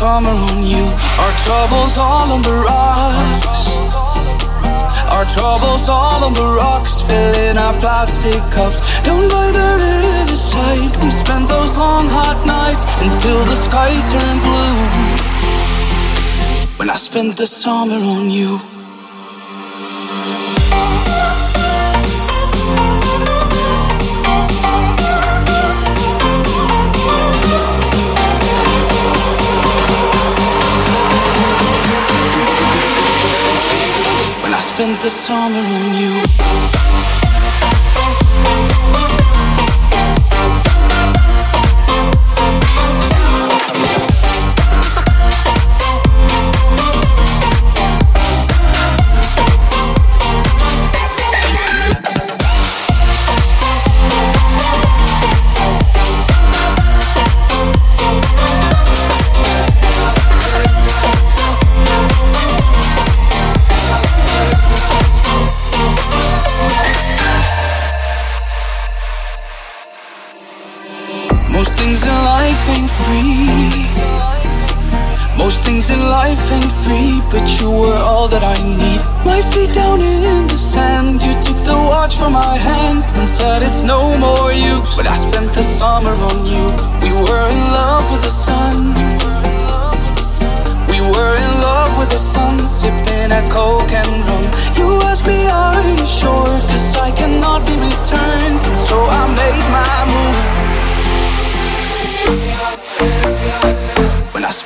summer on you. Our troubles all on the rocks. Our troubles all on the rocks, filling our plastic cups. Down by the riverside, we spent those long hot nights until the sky turned blue. When I spent the summer on you. the summer on you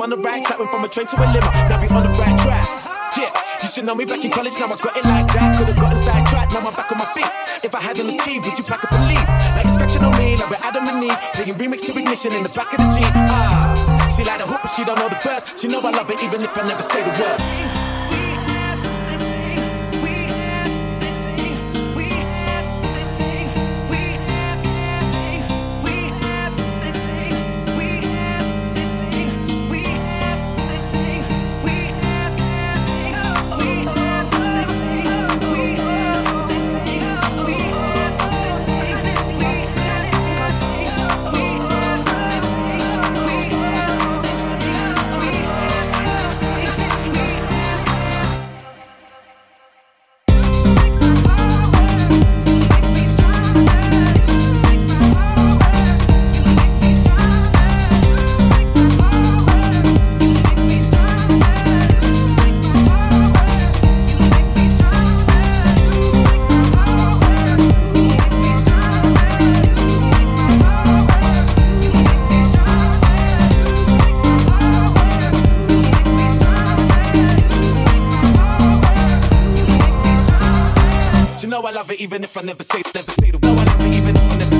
I'm on the right track, went from a train to a limo. Now we on the right track. Yeah, you should know me back in college, now I got it like that. Could've gotten sidetracked, now I'm back on my feet. If I hadn't achieved, would you pack up and leave? Like scratching on me, like we're Adam and Eve. Playing remix to ignition in the back of the Jeep. Ah, she like the hoop, but she don't know the verse. She know I love it even if I never say the words. even if I never say, never say the word, never, even if I never.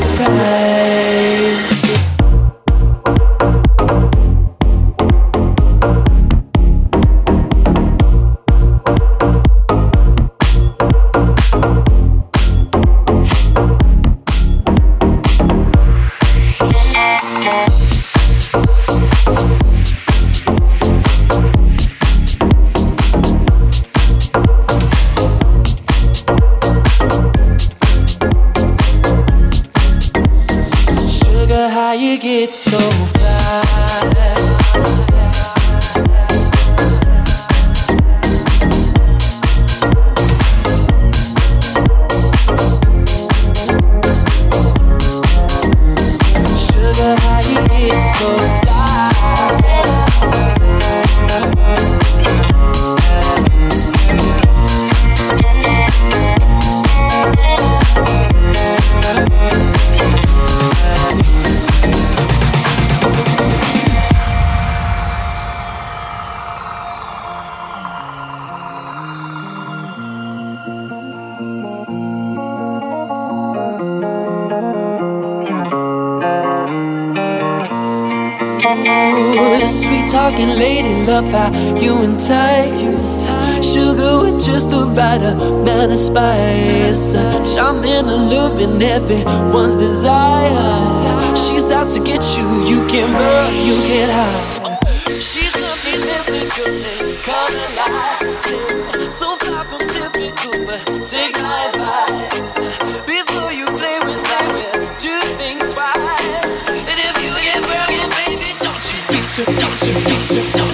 get so fly? You entice. Sugar with just the right amount of spice. Charming, alluring, everyone's desire. She's out to get you, you can't run, you can't hide. She's something mystical and color lights. So far from typical, but take my advice. Before you play with fire, do think twice. And if you get burned, baby, don't you be so, don't you be so, don't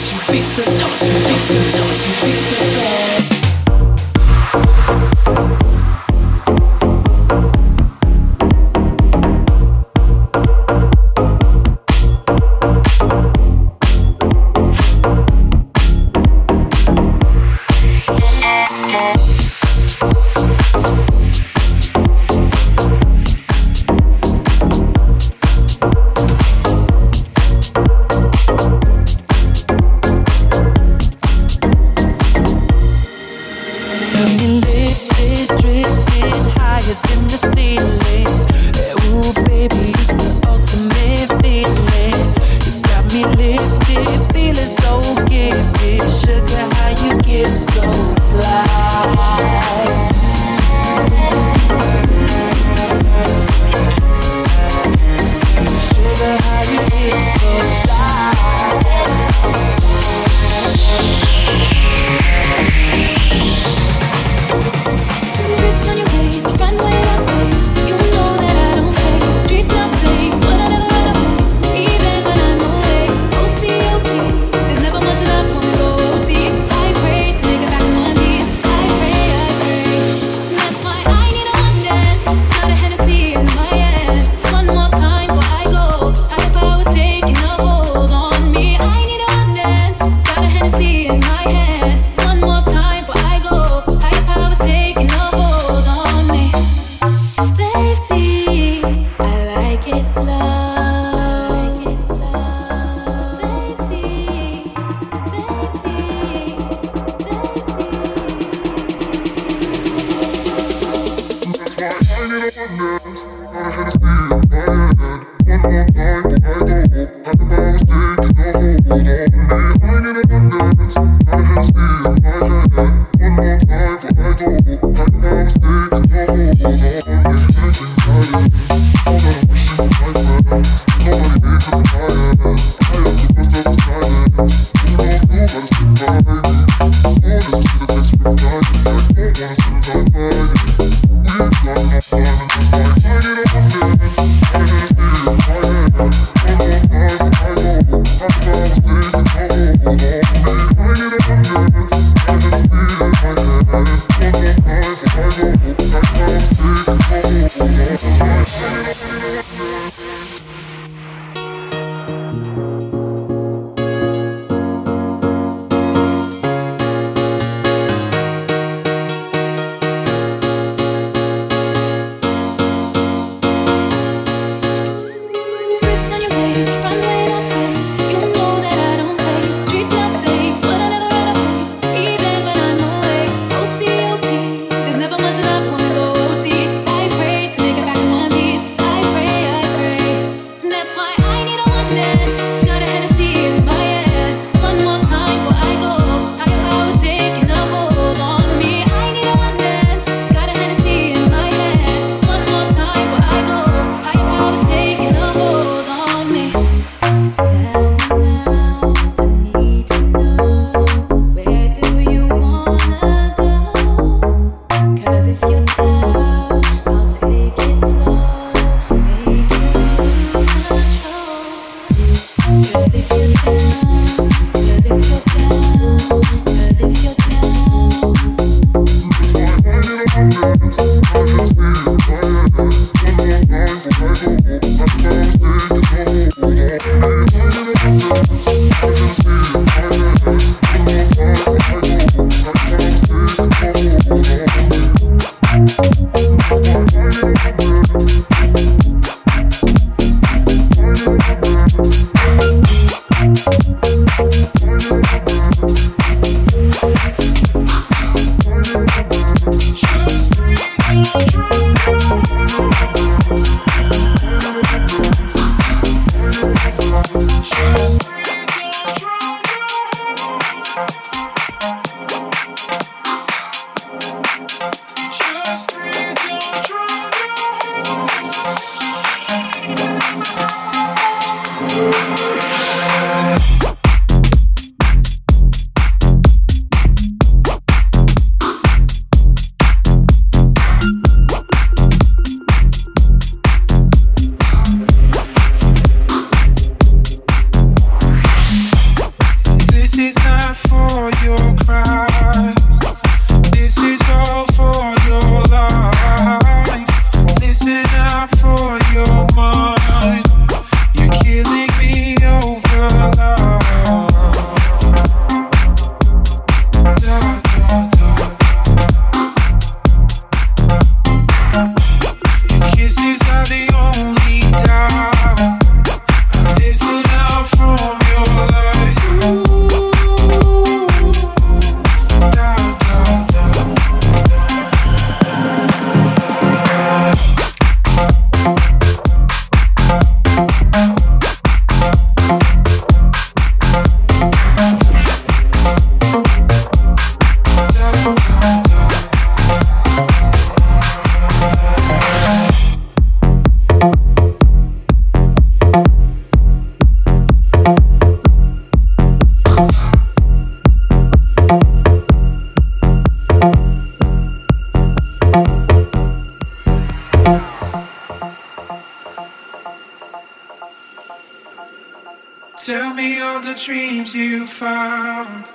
found.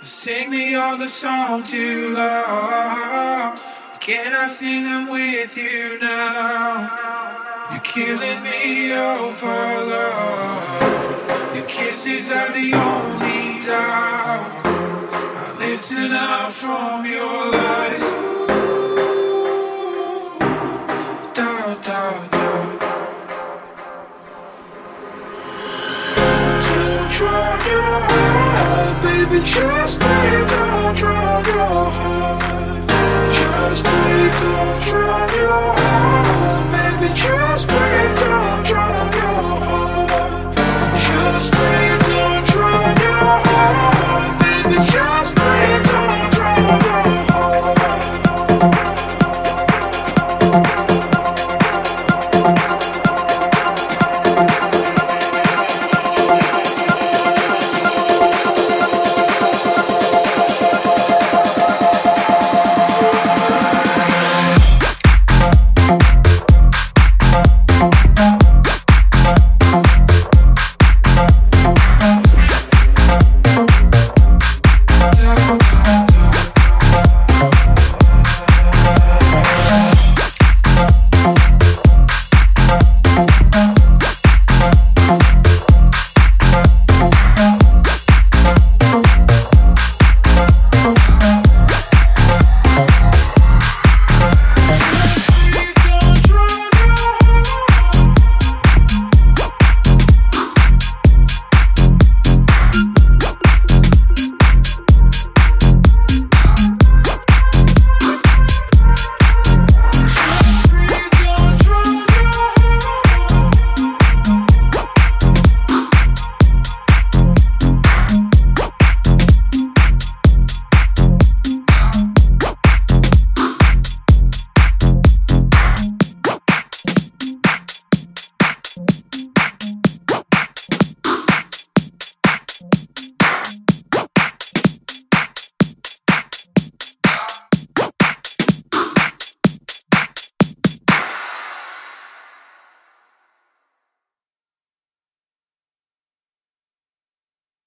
Sing me all the songs you love. Can I sing them with you now? You're killing me over love. Your kisses are the only doubt. I listen out from your lies. baby. Just lay down, drown your heart. Just drown your heart, baby. Just breathe. Don't drown your heart.